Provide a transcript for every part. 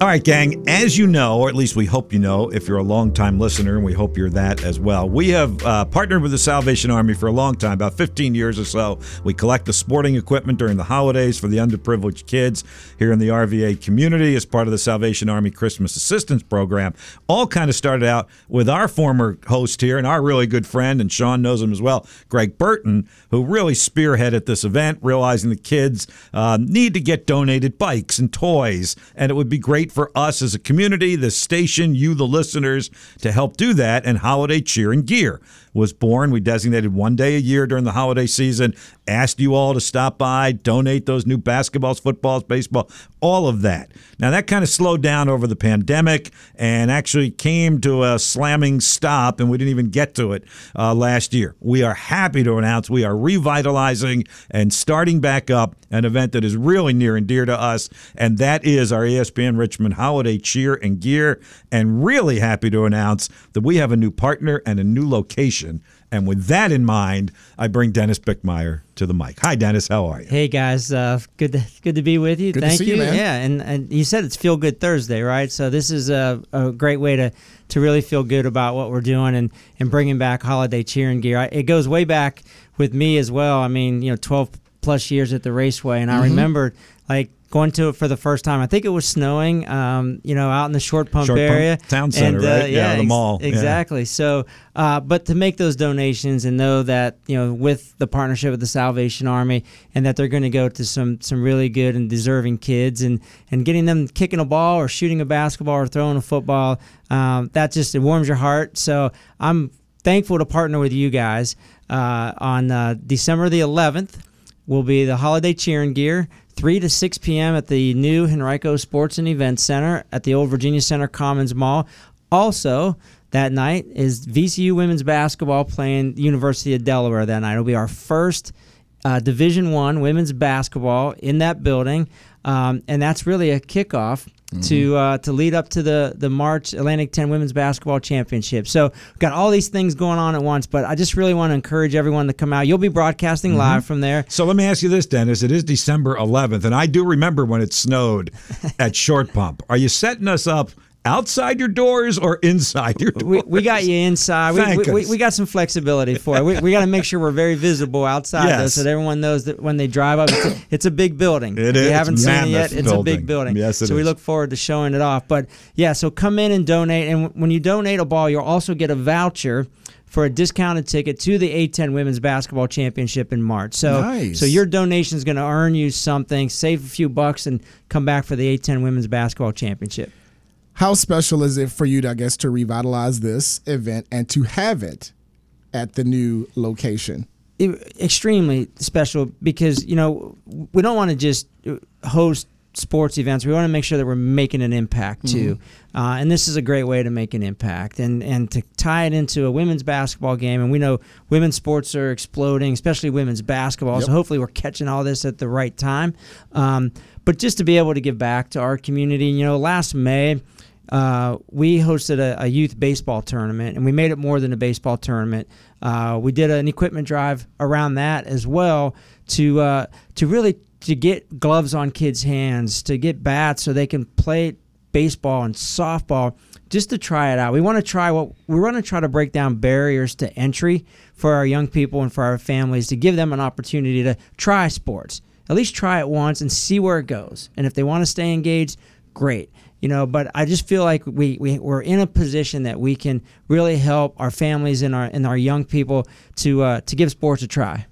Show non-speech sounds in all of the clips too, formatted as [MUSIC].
All right, gang, as you know, or at least we hope you know, if you're a longtime listener, and we hope you're that as well, we have uh, partnered with the Salvation Army for a long time, about 15 years or so. We collect the sporting equipment during the holidays for the underprivileged kids here in the RVA community as part of the Salvation Army Christmas Assistance Program. All kind of started out with our former host here and our really good friend, and Sean knows him as well, Greg Burton, who really spearheaded this event, realizing the kids uh, need to get donated bikes and toys, and it would be great for us as a community, the station, you, the listeners, to help do that. And Holiday Cheer and Gear was born. We designated one day a year during the holiday season, asked you all to stop by, donate those new basketballs, footballs, baseball, all of that. Now, that kind of slowed down over the pandemic and actually came to a slamming stop, and we didn't even get to it uh, last year. We are happy to announce we are revitalizing and starting back up an event that is really near and dear to us, and that is our ESPN Richmond Holiday Cheer and Gear. And really happy to announce that we have a new partner and a new location. And with that in mind, I bring Dennis Bickmeier to the mic. Hi, Dennis. How are you? Hey guys, uh, good to good to be with you. Good to Thank see you. you, man. Yeah, and, and you said it's Feel Good Thursday, right? So this is a, a great way to to really feel good about what we're doing and and bringing back holiday cheer and gear. I, it goes way back with me as well. I mean, you know, 12 plus years at the Raceway, and I Mm-hmm. remember like going to it for the first time. I think it was snowing, um, you know, out in the Short Pump Short Pump area, Town Center, and, uh, right? Yeah, the ex- mall. Yeah. Exactly. So, uh, but to make those donations and know that you know with the partnership with the Salvation Army and that they're going to go to some some really good and deserving kids and and getting them kicking a ball or shooting a basketball or throwing a football, um, that just it warms your heart. So I'm thankful to partner with you guys uh, on uh, December the 11th. Will be the holiday cheer and gear. 3 to 6 p.m. at the new Henrico Sports and Events Center at the Old Virginia Center Commons Mall. Also, that night is VCU women's basketball playing University of Delaware that night. It'll be our first uh, Division One women's basketball in that building, um, and that's really a kickoff to uh, to lead up to the the March Atlantic 10 Women's Basketball Championship. So we've got all these things going on at once, but I just really want to encourage everyone to come out. You'll be broadcasting live from there. So let me ask you this, Dennis. It is December 11th, and I do remember when it snowed [LAUGHS] at Short Pump. Are you setting us up outside your doors or inside your doors? We, we got you inside. We, we, we, we got some flexibility for it. We, we got to make sure we're very visible outside, though, so that everyone knows that when they drive up, it's a, it's a big building. It if is. you haven't seen it yet, it's a big building. Yes, it so we look forward to showing it off. But yeah, so come in and donate. And when you donate a ball, you'll also get a voucher for a discounted ticket to the A10 Women's Basketball Championship in March. So, Nice. so your donation is going to earn you something, save a few bucks, and come back for the A10 Women's Basketball Championship. How special is it for you, to, I guess, to revitalize this event and to have it at the new location? it- extremely special because you know we don't want to just host sports events. We want to make sure that we're making an impact too, uh, and this is a great way to make an impact and and to tie it into a women's basketball game. And we know women's sports are exploding, especially women's basketball. So hopefully we're catching all this at the right time. Um, but just to be able to give back to our community, you know, last May uh, we hosted a, a youth baseball tournament, and we made it more than a baseball tournament. Uh, we did an equipment drive around that as well to uh, to really to get gloves on kids' hands, to get bats so they can play baseball and softball, just to try it out. We want to try what we want to try to break down barriers to entry for our young people and for our families to give them an opportunity to try sports. At least try it once and see where it goes. And if they want to stay engaged, great you know but i just feel like we, we we're in a position that we can really help our families and our and our young people to uh, to give sports a try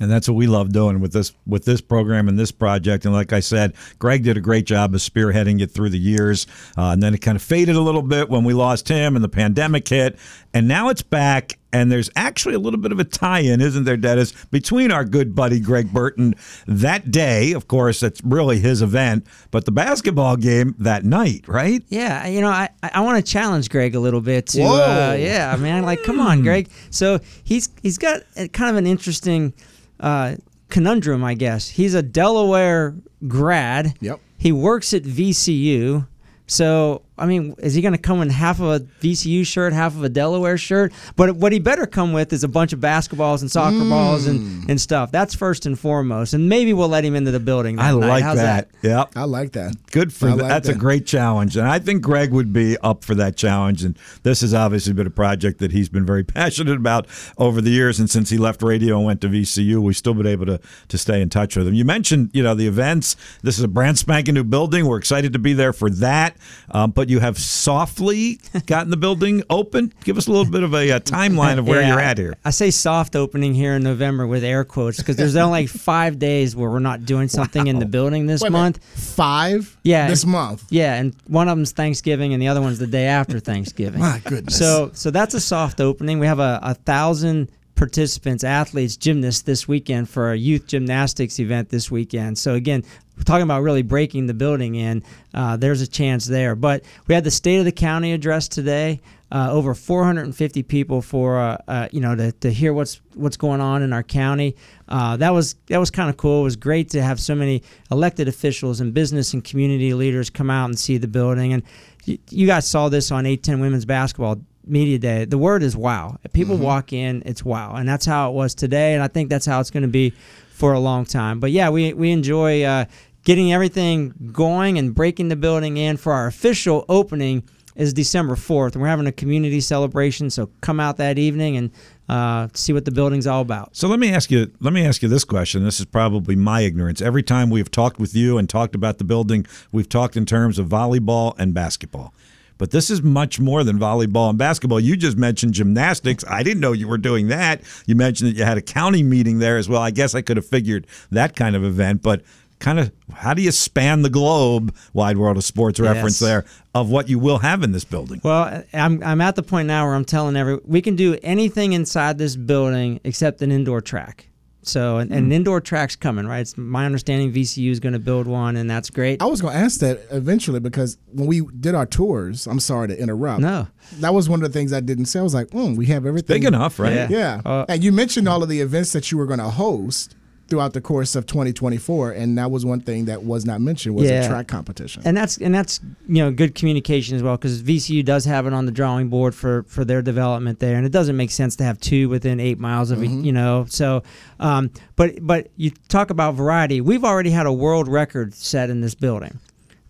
and that's what we love doing with this with this program and this project. And like I said, Greg did a great job of spearheading it through the years, uh, and then it kind of faded a little bit when we lost him and the pandemic hit, and now it's back. And there's actually a little bit of a tie-in, isn't there, Dennis, between our good buddy Greg Burton that day. Of course, that's really his event, but the basketball game that night, right? yeah you know i i want to challenge greg a little bit to uh, Whoa. yeah man like come on greg so he's he's got a, kind of an interesting uh, conundrum i guess he's a delaware grad Yep. he works at vcu so I mean, is he going to come in half of a VCU shirt, half of a Delaware shirt? But what he better come with is a bunch of basketballs and soccer Mm. balls and, and stuff. That's first and foremost. And maybe we'll let him into the building. That I night. like How's that. Yep. I like that. Good for that. like That's a great challenge, and I think Greg would be up for that challenge. And this has obviously been a project that he's been very [LAUGHS] passionate about over the years. And since he left radio and went to VCU, we've still been able to to stay in touch with him. You mentioned, you know, the events. This is a brand spanking new building. We're excited to be there for that. Um, but you have softly gotten the building open. Give us a little bit of a, uh timeline of where Yeah, you're at here. I say soft opening here in November with air quotes because there's only like five days where we're not doing something in the building this Wait month. Five. Yeah. This month. Yeah, and one of them's Thanksgiving, and the other one's the day after Thanksgiving. My goodness. So, so that's a soft opening. We have a, a thousand participants, athletes, gymnasts this weekend for a youth gymnastics event this weekend. So again, we're talking about really breaking the building in. Uh, there's a chance there. But we had the state of the county address today. Uh, over 450 people for uh, uh, you know to, to hear what's what's going on in our county. Uh, that was that was kind of cool. It was great to have so many elected officials and business and community leaders come out and see the building. And you, you guys saw this on A10 Women's Basketball media day the word is wow people walk in it's wow and that's how it was today and i think that's how it's going to be for a long time but yeah we, we enjoy uh, getting everything going and breaking the building in for our official opening is december 4th and we're having a community celebration so come out that evening and uh, see what the building's all about So let me ask you. Let me ask you this question. This is probably my ignorance. Every time we've talked with you and talked about the building, we've talked in terms of volleyball and basketball. But this is much more than volleyball and basketball. You just mentioned gymnastics. I didn't know you were doing that. You mentioned that you had a county meeting there as well. I guess I could have figured that kind of event, but kind of how do you span the globe, wide world of sports reference Yes. there, of what you will have in this building? Well, I'm, I'm at the point now where I'm telling every we can do anything inside this building except an indoor track. So and, and an indoor track's coming, right? It's my understanding VCU is going to build one, and that's great. I was going to ask that eventually because when we did our tours, I'm sorry to interrupt. No, That was one of the things I didn't say. I was like, mm, we have everything. Big enough, right? Yeah. Yeah. Uh, and you mentioned all of the events that you were going to host throughout the course of 2024, and that was one thing that was not mentioned was Yeah. a track competition. and that's and that's you know good communication as well because VCU does have it on the drawing board for for their development there, and it doesn't make sense to have two within eight miles of Mm-hmm. you know. So, um, but but you talk about variety. We've already had a world record set in this building.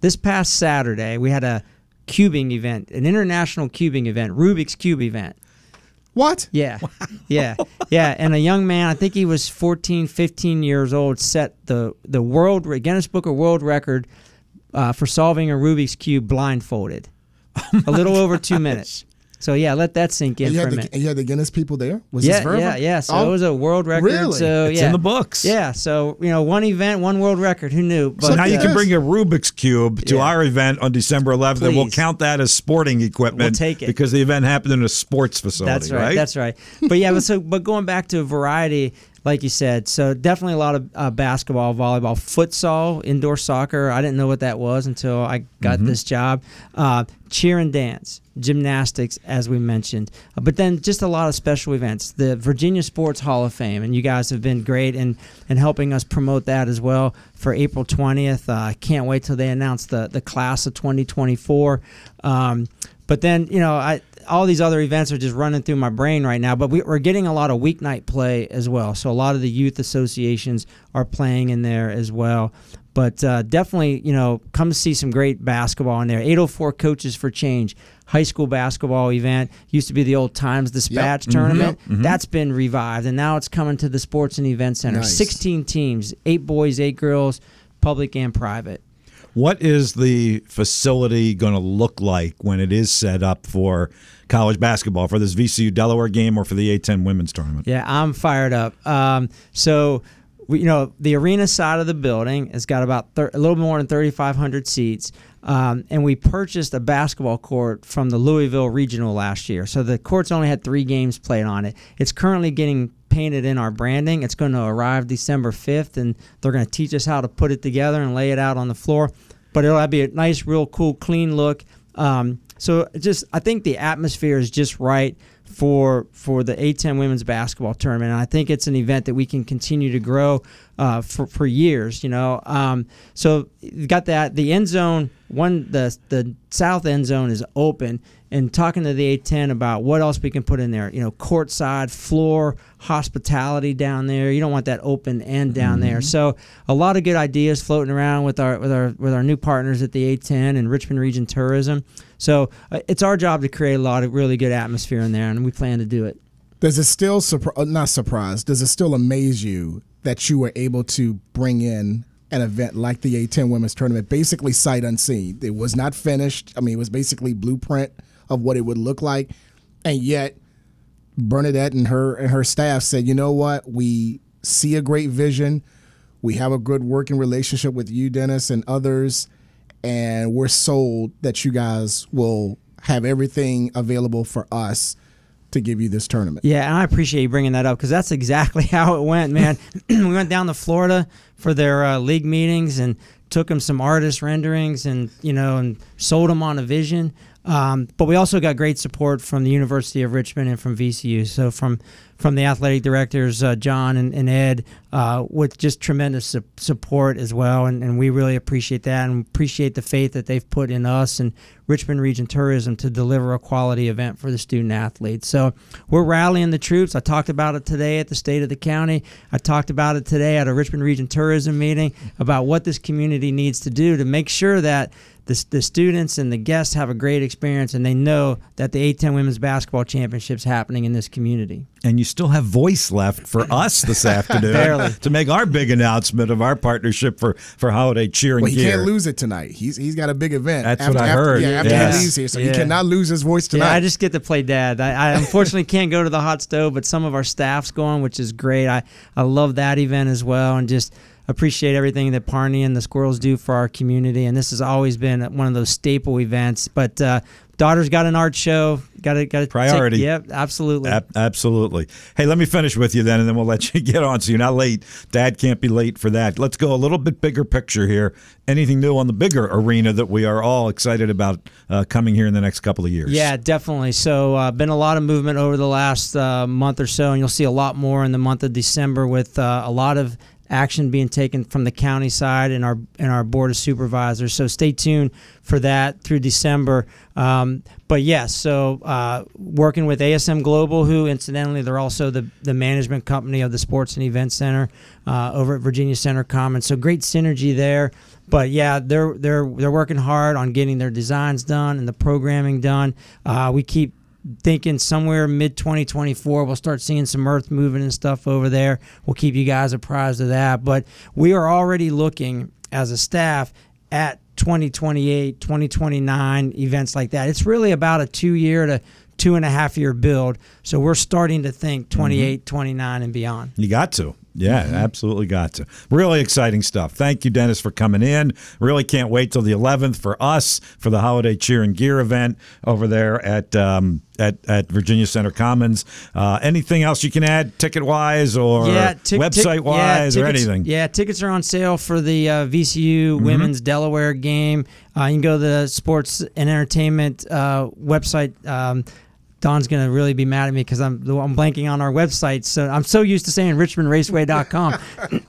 This past Saturday, we had a cubing event, an international cubing event, Rubik's cube event. What? Yeah. Yeah. Yeah. And a young man, I think he was 14, 15 years old, set the, the world Guinness Book of World Record uh, for solving a Rubik's Cube blindfolded. [LAUGHS] a little over two minutes. So, yeah, let that sink in And you, for a had the, minute. and you had the Guinness people there? Was Yeah, this yeah, yeah. So Oh, it was a world record. really? So It's yeah, in the books. Yeah. So you know, one event, one world record. Who knew? But So now you uh, can bring a Rubik's cube to Yeah. our event on December 11th, and we'll count that as sporting equipment. We'll take it. because the event happened in a sports facility. That's right, That's right. But yeah, but so but going back to variety, like you said, so definitely a lot of uh, basketball, volleyball, futsal, indoor soccer. I didn't know what that was until I got this job. Uh, cheer and dance, gymnastics, as we mentioned, uh, but then just a lot of special events. The Virginia Sports Hall of Fame, and you guys have been great in in helping us promote that as well for April twentieth. Uh, I can't wait till they announce the the class of twenty twenty four. Um, but then you know I all these other events are just running through my brain right now. But we, we're getting a lot of weeknight play as well. So a lot of the youth associations are playing in there as well. But uh, definitely, you know, come see some great basketball in there. 804 Coaches for Change, high school basketball event. Used to be the old Times Dispatch tournament. That's been revived, and now it's coming to the Sports and Event Center. Nice. 16 teams, eight boys, eight girls, public and private. What is the facility going to look like when it is set up for college basketball for this VCU Delaware game or for the A10 women's tournament? Yeah, I'm fired up. Um, so, we, you know, the arena side of the building has got about thir- a little more than 3,500 seats. Um, and we purchased a basketball court from the Louisville Regional last year. So the court's only had three games played on it. It's currently getting painted in our branding. It's going to arrive December 5th, and they're going to teach us how to put it together and lay it out on the floor. But it'll be a nice, real cool, clean look. Um, so just, I think the atmosphere is just right for for the A10 women's basketball tournament. And I think it's an event that we can continue to grow uh, for for years. You know, um, so you got that the end zone one the the south end zone is open and talking to the A10 about what else we can put in there. You know, courtside, floor, hospitality down there. You don't want that open end down mm-hmm. there. So a lot of good ideas floating around with our with our with our new partners at the A10 and Richmond Region Tourism. So uh, it's our job to create a lot of really good atmosphere in there, and we plan to do it. Does it still surprise? Uh, not surprise? Does it still amaze you that you were able to bring in an event like the A10 Women's Tournament, basically sight unseen? It was not finished. I mean, it was basically blueprint of what it would look like, and yet Bernadette and her and her staff said, you know what, we see a great vision. We have a good working relationship with you, Dennis, and others and we're sold that you guys will have everything available for us to give you this tournament. Yeah, and I appreciate you bringing that up because that's exactly [LAUGHS] how it went, man. [CLEARS THROAT] we went down to Florida for their uh, league meetings and took them some artist renderings and you know and sold them on a vision. Um, but we also got great support from the University of Richmond and from VCU. So from from the athletic directors, uh, John and, and Ed, uh, with just tremendous su- support as well. And, and we really appreciate that and appreciate the faith that they've put in us and Richmond Region Tourism to deliver a quality event for the student athletes. So we're rallying the troops. I talked about it today at the State of the County. I talked about it today at a Richmond Region Tourism meeting about what this community needs to do to make sure that the, the students and the guests have a great experience and they know that the A10 Women's Basketball Championship is happening in this community. And you still have voice left for [LAUGHS] us this afternoon to make our big announcement of our partnership for, for holiday cheer and well, he gear. can't lose it tonight. He's he's got a big event. That's after, what I after, heard. Yeah, after yes. he leaves here, so yeah. he cannot lose his voice tonight. Yeah, I just get to play dad. I, I unfortunately [LAUGHS] can't go to the hot stove, but some of our staff's going, which is great. I I love that event as well, and just appreciate everything that Parney and the Squirrels do for our community. And this has always been one of those staple events. But uh, daughter's got an art show. Got to got a priority. Take, yep, absolutely, Ab- absolutely. Hey, let me finish with you then, and then we'll let you [LAUGHS] get on. So you're not late. Dad can't be late for that. Let's go a little bit bigger picture here. Anything new on the bigger arena that we are all excited about uh, coming here in the next couple of years? Yeah, definitely. So uh, been a lot of movement over the last uh, month or so, and you'll see a lot more in the month of December with uh, a lot of action being taken from the county side and our and our board of supervisors. So stay tuned for that through December. Um, but yes, so uh, working with ASM Global, who incidentally they're also the the management company of the Sports and Event Center uh, over at Virginia Center Commons. So great synergy there. But yeah, they're they're they're working hard on getting their designs done and the programming done. Uh, we keep thinking somewhere mid 2024 we'll start seeing some earth moving and stuff over there. We'll keep you guys apprised of that. But we are already looking as a staff at 2028, 2029 events like that. It's really about a two year to two and a half year build. So we're starting to think 28, mm-hmm. 29, and beyond. You got to. Yeah, mm-hmm. absolutely got to. Really exciting stuff. Thank you, Dennis, for coming in. Really can't wait till the 11th for us for the holiday cheer and gear event over there at um, at, at Virginia Center Commons. Uh, anything else you can add, ticket wise or yeah, website wise yeah, or anything? Yeah, tickets are on sale for the uh, VCU mm-hmm. Women's Delaware game. Uh, you can go to the Sports and Entertainment uh, website. Um, Don's gonna really be mad at me because I'm I'm blanking on our website. So I'm so used to saying RichmondRaceway.com.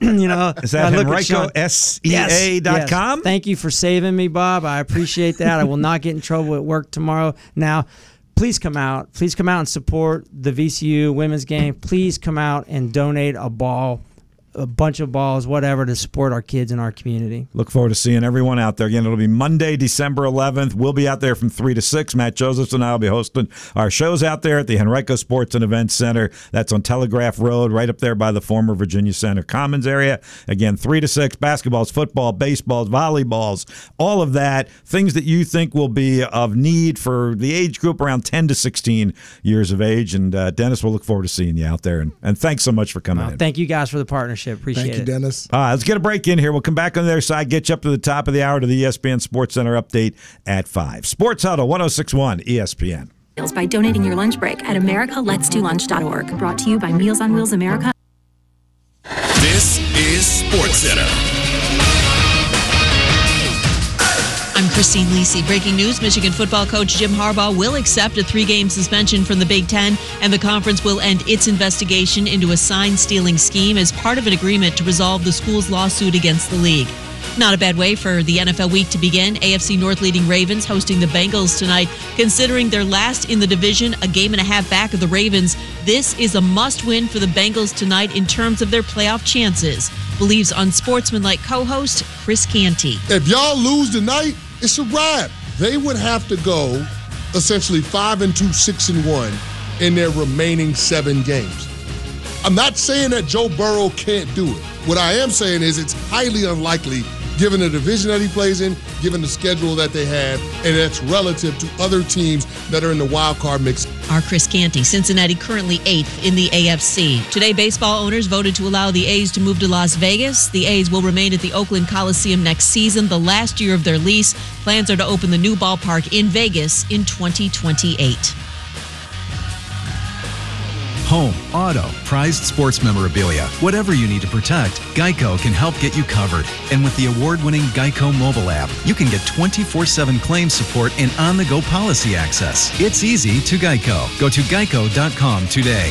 [CLEARS THROAT] you know, is that Henrico S E A dot com? Thank you for saving me, Bob. I appreciate that. I will not get in trouble at work tomorrow. Now, please come out. Please come out and support the VCU women's game. Please come out and donate a ball a bunch of balls, whatever, to support our kids in our community. Look forward to seeing everyone out there. Again, it'll be Monday, December 11th. We'll be out there from 3 to 6. Matt Josephs and I will be hosting our shows out there at the Henrico Sports and Events Center. That's on Telegraph Road, right up there by the former Virginia Center Commons area. Again, 3 to 6. Basketballs, football, baseballs, volleyballs, all of that. Things that you think will be of need for the age group around 10 to 16 years of age. And uh, Dennis, we'll look forward to seeing you out there. And, and thanks so much for coming well, in. Thank you guys for the partnership partnership. Appreciate Thank you, it. Dennis. All right, let's get a break in here. We'll come back on the other side, get you up to the top of the hour to the ESPN Sports Center update at 5. Sports Huddle 1061 ESPN. By donating your lunch break at americaletsdolunch.org. Brought to you by Meals on Wheels America. This is Sports Center. Christine Lisi. Breaking news Michigan football coach Jim Harbaugh will accept a three game suspension from the Big Ten, and the conference will end its investigation into a sign stealing scheme as part of an agreement to resolve the school's lawsuit against the league. Not a bad way for the NFL week to begin. AFC North leading Ravens hosting the Bengals tonight. Considering they're last in the division, a game and a half back of the Ravens, this is a must win for the Bengals tonight in terms of their playoff chances, believes unsportsmanlike co host Chris Canty. If y'all lose tonight, it's a wrap. They would have to go essentially 5 and 2, 6 and 1 in their remaining seven games. I'm not saying that Joe Burrow can't do it. What I am saying is it's highly unlikely given the division that he plays in, given the schedule that they have, and that's relative to other teams that are in the wild card mix. Our Chris Canty, Cincinnati currently eighth in the AFC. Today, baseball owners voted to allow the A's to move to Las Vegas. The A's will remain at the Oakland Coliseum next season, the last year of their lease. Plans are to open the new ballpark in Vegas in 2028. Home, auto, prized sports memorabilia, whatever you need to protect, Geico can help get you covered. And with the award winning Geico mobile app, you can get 24 7 claim support and on the go policy access. It's easy to Geico. Go to geico.com today.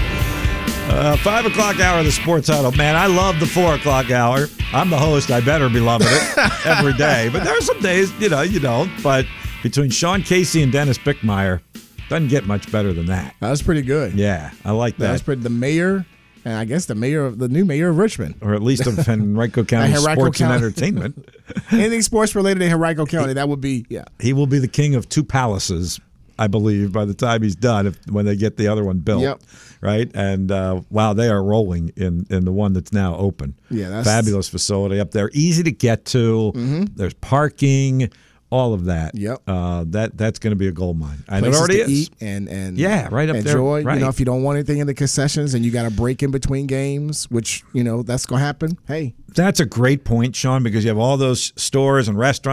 Uh, five o'clock hour of the sports huddle. Man, I love the four o'clock hour. I'm the host. I better be loving it [LAUGHS] every day. But there are some days, you know, you don't. But between Sean Casey and Dennis Bickmeier, doesn't get much better than that. That was pretty good. Yeah, I like that. That's pretty. The mayor, and I guess the mayor of the new mayor of Richmond, or at least of [LAUGHS] Henrico County Sports and Entertainment. [LAUGHS] anything sports related in Henrico County, that would be yeah. He will be the king of two palaces, I believe, by the time he's done. If when they get the other one built, Yep. right? And uh, wow, they are rolling in in the one that's now open. Yeah, that's- fabulous facility up there, easy to get to. There's parking, all of that. Mm-hmm. Yep. Uh, that that's going to be a gold mine, and it already to is. and and Yeah, right up there, enjoy. right. You know, if you don't want anything in the concessions and you got a break in between games, which you know that's gonna happen. Hey, That's a great point, Sean, because you have all those stores and restaurants.